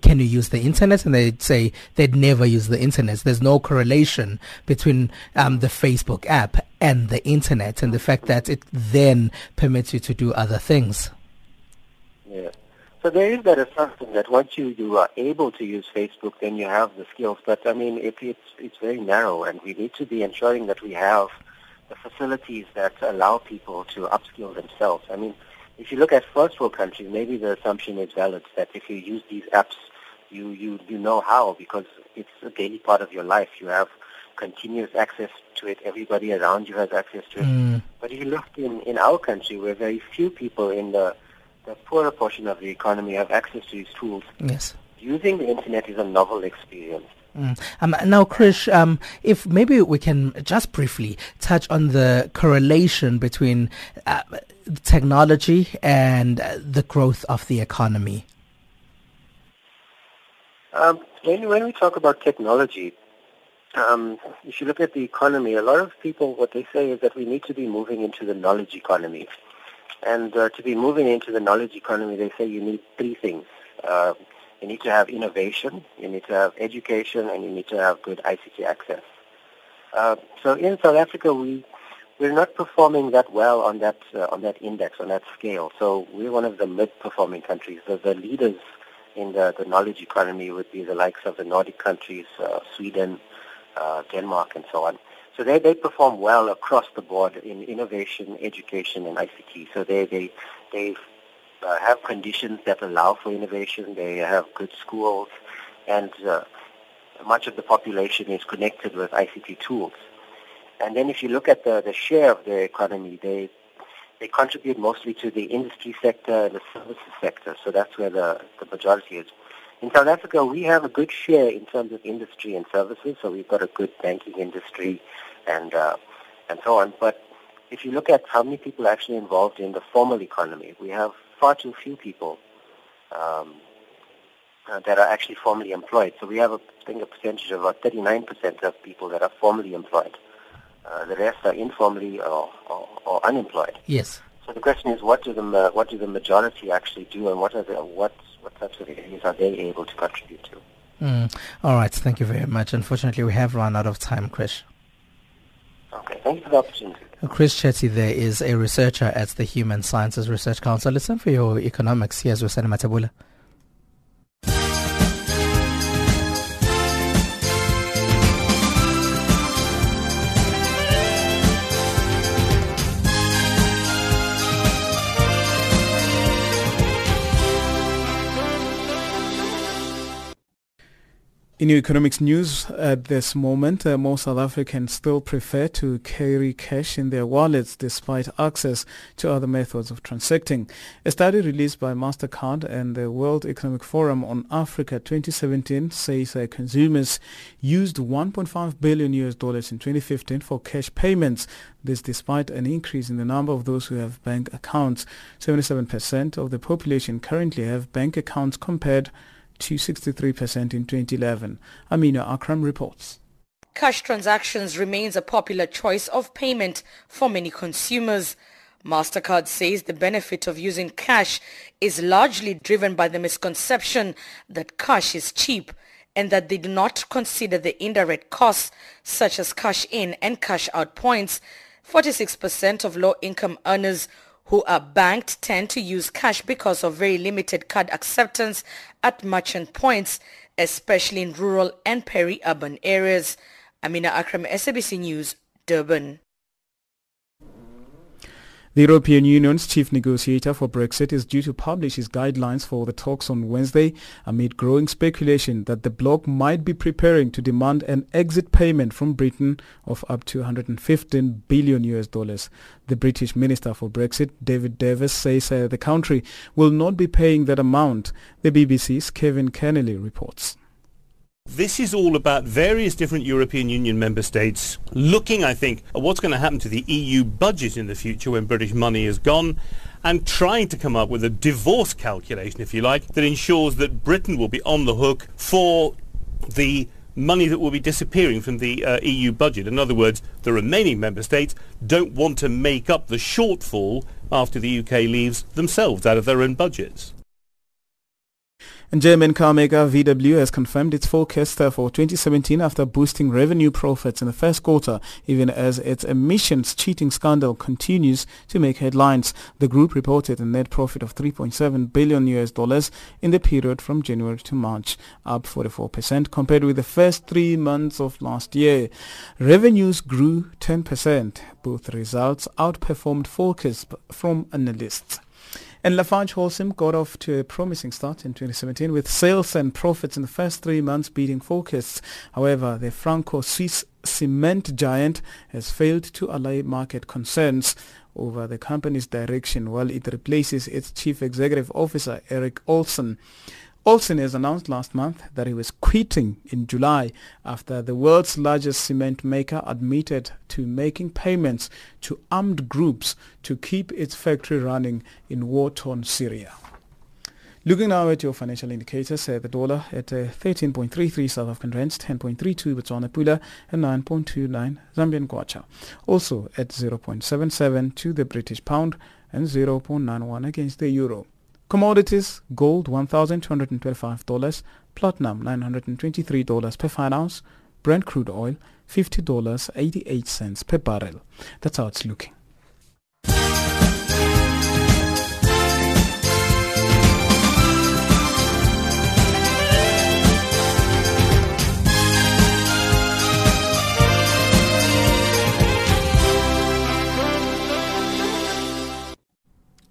can you use the internet? And they'd say they'd never use the internet. There's no correlation between um, the Facebook app and the internet and the fact that it then permits you to do other things. Yeah. So there is that assumption that once you, you are able to use Facebook, then you have the skills. But I mean, it, it's it's very narrow, and we need to be ensuring that we have the facilities that allow people to upskill themselves. I mean, if you look at first world countries, maybe the assumption is valid that if you use these apps, you, you, you know how because it's a daily part of your life. You have continuous access to it. Everybody around you has access to it. Mm. But if you look in, in our country, where very few people in the, the poorer portion of the economy have access to these tools, Yes. using the internet is a novel experience. Mm. Um, now, Krish, um, if maybe we can just briefly touch on the correlation between uh, technology and uh, the growth of the economy. Um, when, when we talk about technology, um, if you look at the economy, a lot of people, what they say is that we need to be moving into the knowledge economy. And uh, to be moving into the knowledge economy, they say you need three things. Uh, you need to have innovation, you need to have education, and you need to have good ICT access. Uh, so in South Africa, we we're not performing that well on that uh, on that index, on that scale. So we're one of the mid-performing countries. The, the leaders in the, the knowledge economy would be the likes of the Nordic countries, uh, Sweden, uh, Denmark, and so on. So they, they perform well across the board in innovation, education, and ICT. So they they they uh, have conditions that allow for innovation. They have good schools, and uh, much of the population is connected with ICT tools. And then if you look at the, the share of the economy, they they contribute mostly to the industry sector and the services sector. So that's where the, the majority is. In South Africa, we have a good share in terms of industry and services. So we've got a good banking industry and uh, and so on. But if you look at how many people are actually involved in the formal economy, we have far too few people um, uh, that are actually formally employed. So we have, a, I think, a percentage of about 39% of people that are formally employed. Uh, the rest are informally or, or, or unemployed. Yes. So the question is, what do the what do the majority actually do, and what are the what what types of areas are they able to contribute to? Mm. All right. Thank you very much. Unfortunately, we have run out of time, Krish. Okay, thank you for the opportunity. Krish Chetty there is a researcher at the Human Sciences Research Council. Listen for your economics. Here's Rosana Matabula. In your economics news at this moment, uh, most South Africans still prefer to carry cash in their wallets despite access to other methods of transacting. A study released by MasterCard and the World Economic Forum on Africa 2017 says uh, consumers used 1.5 billion US dollars in 2015 for cash payments. This despite an increase in the number of those who have bank accounts. 77% of the population currently have bank accounts compared to 63% in 2011. Amina Akram reports. Cash transactions remains a popular choice of payment for many consumers. MasterCard says the benefit of using cash is largely driven by the misconception that cash is cheap and that they do not consider the indirect costs such as cash in and cash out points. 46% of low-income earners who are banked tend to use cash because of very limited card acceptance at merchant points, especially in rural and peri-urban areas. Amina Akram, SABC News, Durban. The European Union's chief negotiator for Brexit is due to publish his guidelines for the talks on Wednesday amid growing speculation that the bloc might be preparing to demand an exit payment from Britain of up to 115 billion US dollars. The British Minister for Brexit, David Davis, says uh, the country will not be paying that amount. The BBC's Kevin Connolly reports. This is all about various different European Union member states looking, I think, at what's going to happen to the EU budget in the future when British money is gone and trying to come up with a divorce calculation, if you like, that ensures that Britain will be on the hook for the money that will be disappearing from the uh, EU budget. In other words, the remaining member states don't want to make up the shortfall after the UK leaves themselves out of their own budgets. German car maker VW has confirmed its forecast for 2017 after boosting revenue profits in the first quarter, even as its emissions cheating scandal continues to make headlines. The group reported a net profit of 3.7 billion US dollars in the period from January to March, up 44% compared with the first three months of last year. Revenues grew 10%. Both results outperformed forecasts from analysts. And Lafarge Holcim got off to a promising start in 2017 with sales and profits in the first three months beating forecasts. However, the Franco-Swiss cement giant has failed to allay market concerns over the company's direction while it replaces its chief executive officer, Eric Olsen. Olsen has announced last month that he was quitting in July after the world's largest cement maker admitted to making payments to armed groups to keep its factory running in war-torn Syria. Looking now at your financial indicators, uh, the dollar at uh, 13.33 South African rands, 10.32 Botswana Pula, and 9.29 Zambian Kwacha. Also at 0.77 to the British pound and 0.91 against the euro. Commodities, gold $1,225, platinum $923 per fine ounce, Brent crude oil $50.88 per barrel. That's how it's looking.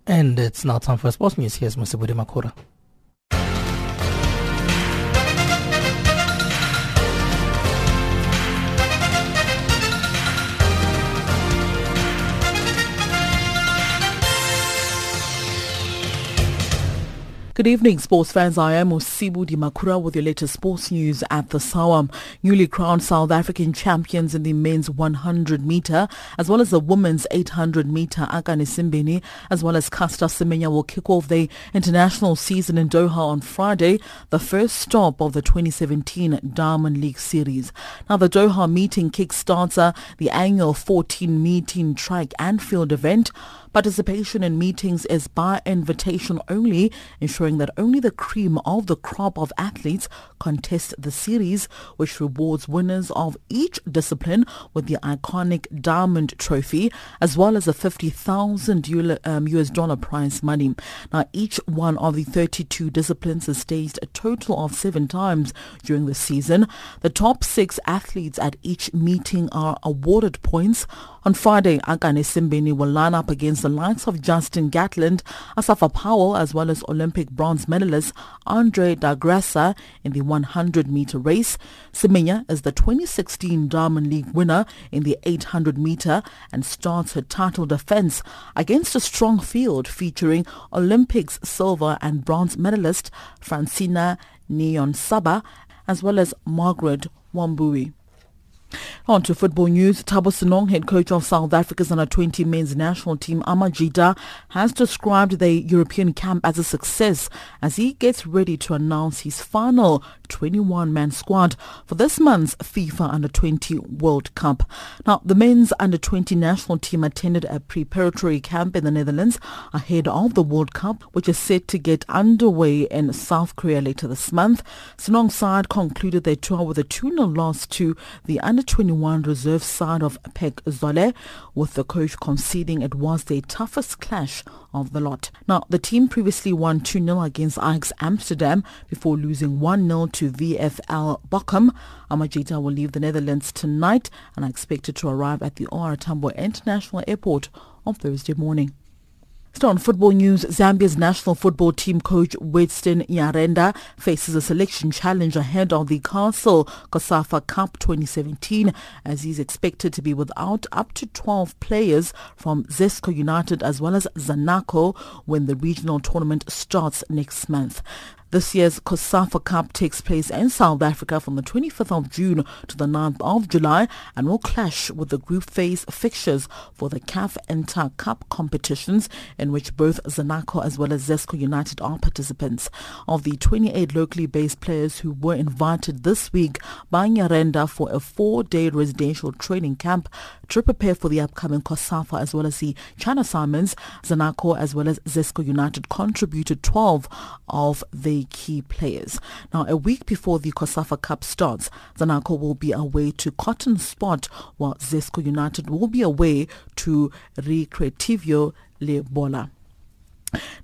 And it's now time for sports news. Here's Mr. Budi Makura. Good evening, sports fans. I am Osibu Makura with your latest sports news at the Sawam. Newly crowned South African champions in the men's 100 meter, as well as the women's 800 meter, Akani Simbine, as well as Caster Semenya will kick off the international season in Doha on Friday, the first stop of the 2017 Diamond League Series. Now, the Doha meeting kickstarts uh, the annual 14 meeting track and field event. Participation in meetings is by invitation only, ensuring that only the cream of the crop of athletes contest the series, which rewards winners of each discipline with the iconic Diamond Trophy, as well as a 50,000 US um, dollar prize money. Now, each one of the 32 disciplines is staged a total of seven times during the season. The top six athletes at each meeting are awarded points. On Friday, Akani Simbine will line up against the likes of Justin Gatlin, Asafa Powell, as well as Olympic bronze medalist Andre De Grasse in the 100 meter race. Semenya is the 2016 Diamond League winner in the 800 meter and starts her title defense against a strong field featuring Olympics silver and bronze medalist Francine Niyonsaba as well as Margaret Wambui. On to football news. Thabo Senong, head coach of South Africa's under-20 men's national team, Amajita, has described the European camp as a success as he gets ready to announce his final 21-man squad for this month's FIFA Under-20 World Cup. Now, the men's Under-20 national team attended a preparatory camp in the Netherlands ahead of the World Cup, which is set to get underway in South Korea later this month. Senong's side concluded their tour with a 2-0 loss to the Under-21 reserve side of PEC Zwolle, with the coach conceding it was their toughest clash of the lot. Now, the team previously won 2-0 against Ajax Amsterdam before losing 1-0 to VFL Bochum. Amajita will leave the Netherlands tonight and are expected to arrive at the OR Tambo International Airport on Thursday morning. Still on football news, Zambia's national football team coach Wedson Nyirenda faces a selection challenge ahead of the Castle COSAFA Cup 2017 as he's expected to be without up to 12 players from Zesco United as well as Zanaco when the regional tournament starts next month. This year's COSAFA Cup takes place in South Africa from the 25th of June to the 9th of July and will clash with the group phase fixtures for the CAF Inter Cup competitions in which both Zanaco as well as Zesco United are participants. Of the 28 locally based players who were invited this week by Nyirenda for a four-day residential training camp to prepare for the upcoming COSAFA as well as the China Simons, Zanaco as well as Zesco United contributed 12 of the key players. Now, a week before the COSAFA Cup starts, Zanaco will be away to Coton Sport, while Zesco United will be away to Recreativo Libolo.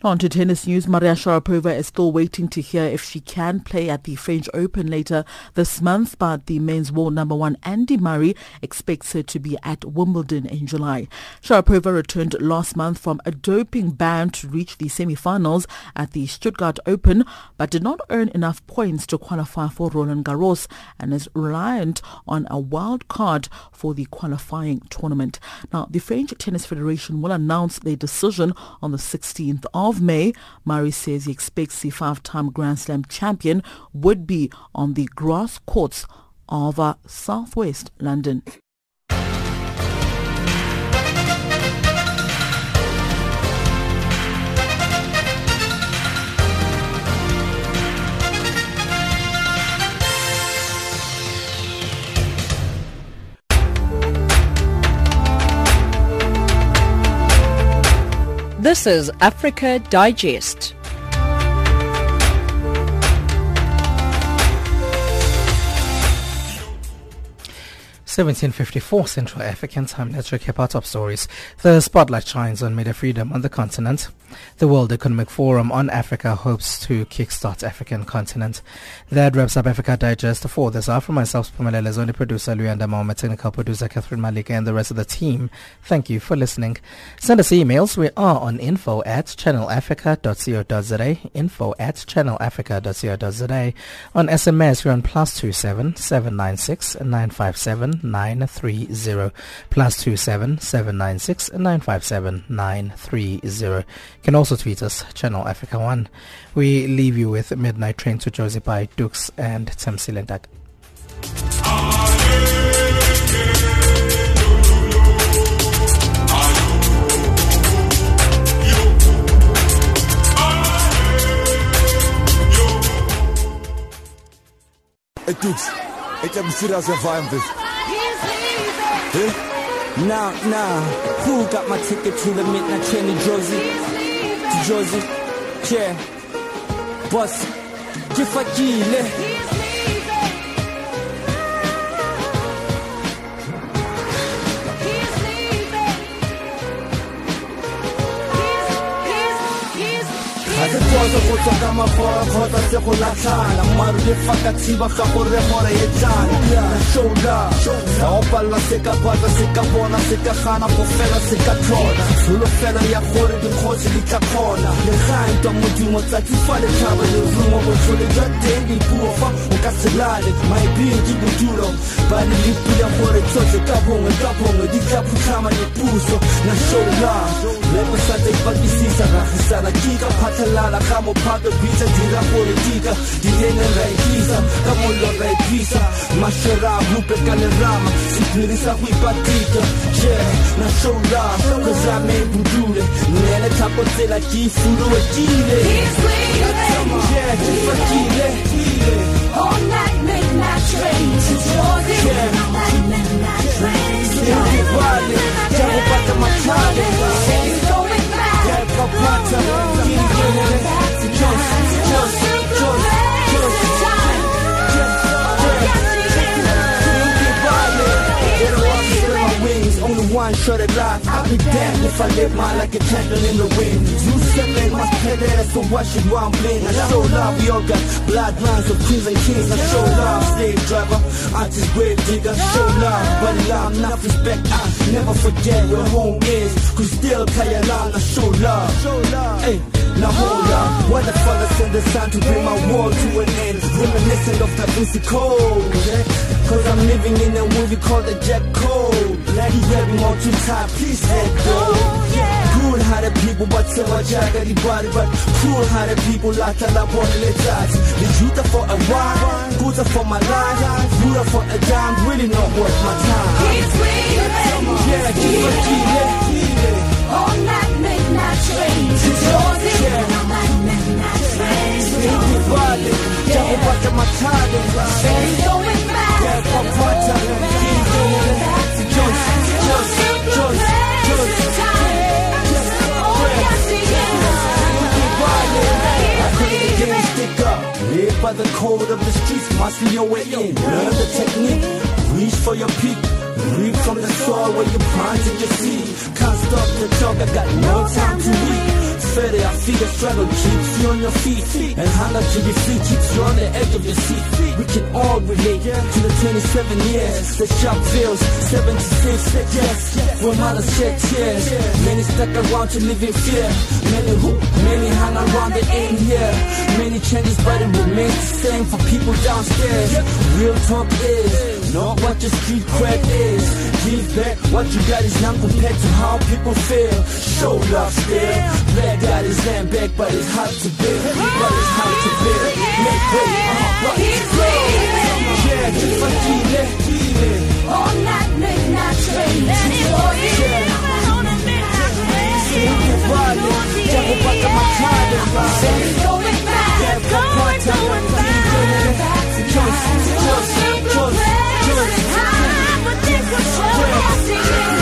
On to tennis news. Maria Sharapova is still waiting to hear if she can play at the French Open later this month, but the men's world number one Andy Murray expects her to be at Wimbledon in July. Sharapova returned last month from a doping ban to reach the semi-finals at the Stuttgart Open, but did not earn enough points to qualify for Roland Garros and is reliant on a wild card for the qualifying tournament. Now, the French Tennis Federation will announce their decision on the 16th 7th of May. Murray says he expects the five-time Grand Slam champion would be on the grass courts of uh, southwest London. This is Africa Digest. 1754 Central African Time. Let's recap our top stories. The spotlight shines on media freedom on the continent. The World Economic Forum on Africa hopes to kickstart African continent. That wraps up Africa Digest for this hour. From myself, Pamela Lezoni, producer Luyanda Mama, technical producer Catherine Malika, and the rest of the team. Thank you for listening. Send us emails. We are on info at channelafrica.co.za, info at channelafrica.co.za. On SMS, we're on plus two seven seven nine six nine five seven 930 plus 27 796 957 930. You can also tweet us, Channel Africa 1. We leave you with Midnight Train to Josie by Dukes and Tim Silendak. Hey Dukes, hey, I'm serious about this. Now, now, who got my ticket to the midnight train to Jersey? To Jersey? Yeah. Boss, Jifakile. ga se go tswa ka mafora kgotsa se go latlhana maru le fa ka tshiba ga gore gore e tlana na shoula ga o palela se ka batla se ka bona se ka gana go fela se ka tlhola tsholofelo ya gore dikgosi di tla kgona le gantwa modimo tsatsi fa le tlhaba le rumo botlhole jwa teng dipuo fa o ka se lale maebing ke bodulo ba le lepile gore tsotlhe ka bongwe ka bongwe di tla phutlhama dipuso na shoula le go sa tsa ipakisisa ragisana ke ka phatlhela lala ga mophato bitsa dira politika dineneng ra ikisa ka mollo ra ikisa mashera rupe ka lerama sephiri sa go ipatika yeah na show love cause I made budule nele thapo tsela ke furuwekile yeah ke fakile All night midnight train to Jordan yeah. All night midnight train to Jordan Everybody, yeah, pata matale Ain't going just, just, just, one shot at life. I'll be damned if I live mine like a candle in the wind. You must pay that, so why should one bling? I show love, we all got bloodlines of queens and kings. I show love, slave driver, I just grave digger. Show love, but love, not respect. I never forget where home is. Cause still kaya lang, I show love. Love. Hey. Now hold up, what the father sent the sun to bring my world to an end Reminiscent of the MC Code Cause I'm living in a movie called the Jack Code. Like me more too tight, please let go. Good hearted people but so much I got body But cruel hearted people like I love on the sides The youth for a while, good for my life Good for a dime, really not worth my time. He's leaving Yeah, keep it All night midnight train to Jordan All night midnight train to Jordan Yeah, but the matale Ain't going back Yeah, by the code of the streets, must be your way in. Learn the technique, reach for your peak. Reap from the soil where you planted your seed. Can't stop the talk, I got no time to read. I feel the struggle keeps you on your feet. And hunger to be free keeps you on the edge of your seat. We can all relate to the 27 years. The sharp feels 76. Yes, when mothers shed tears. Many stuck around to live in fear. Many who, many hang around the aim here. Many changes, but it remains the same for people downstairs. Real talk is not what your street cred is. Give back what you got is not compared to how people feel. Show love still. Black got his land back, but it's hard to build. But it's hard to build. Make way, uh-huh, but it's Yeah, fakile. All night, midnight train. Let it boil. On a midnight train. Jago pata makada. Say it's going back. Going, going back. Control